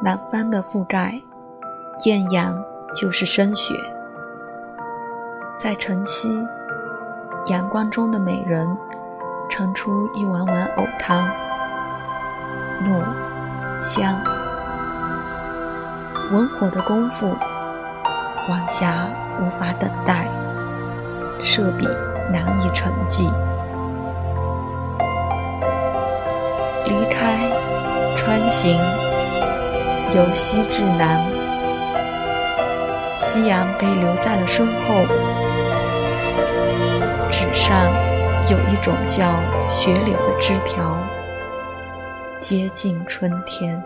南方的覆盖，艳阳就是升雪。在晨曦，阳光中的美人盛出一碗碗藕汤，糯香。文火的功夫，晚霞无法等待，设笔难以成迹。离开，穿行，由西至南，夕阳被留在了身后。纸上有一种叫雪柳的枝条，接近春天。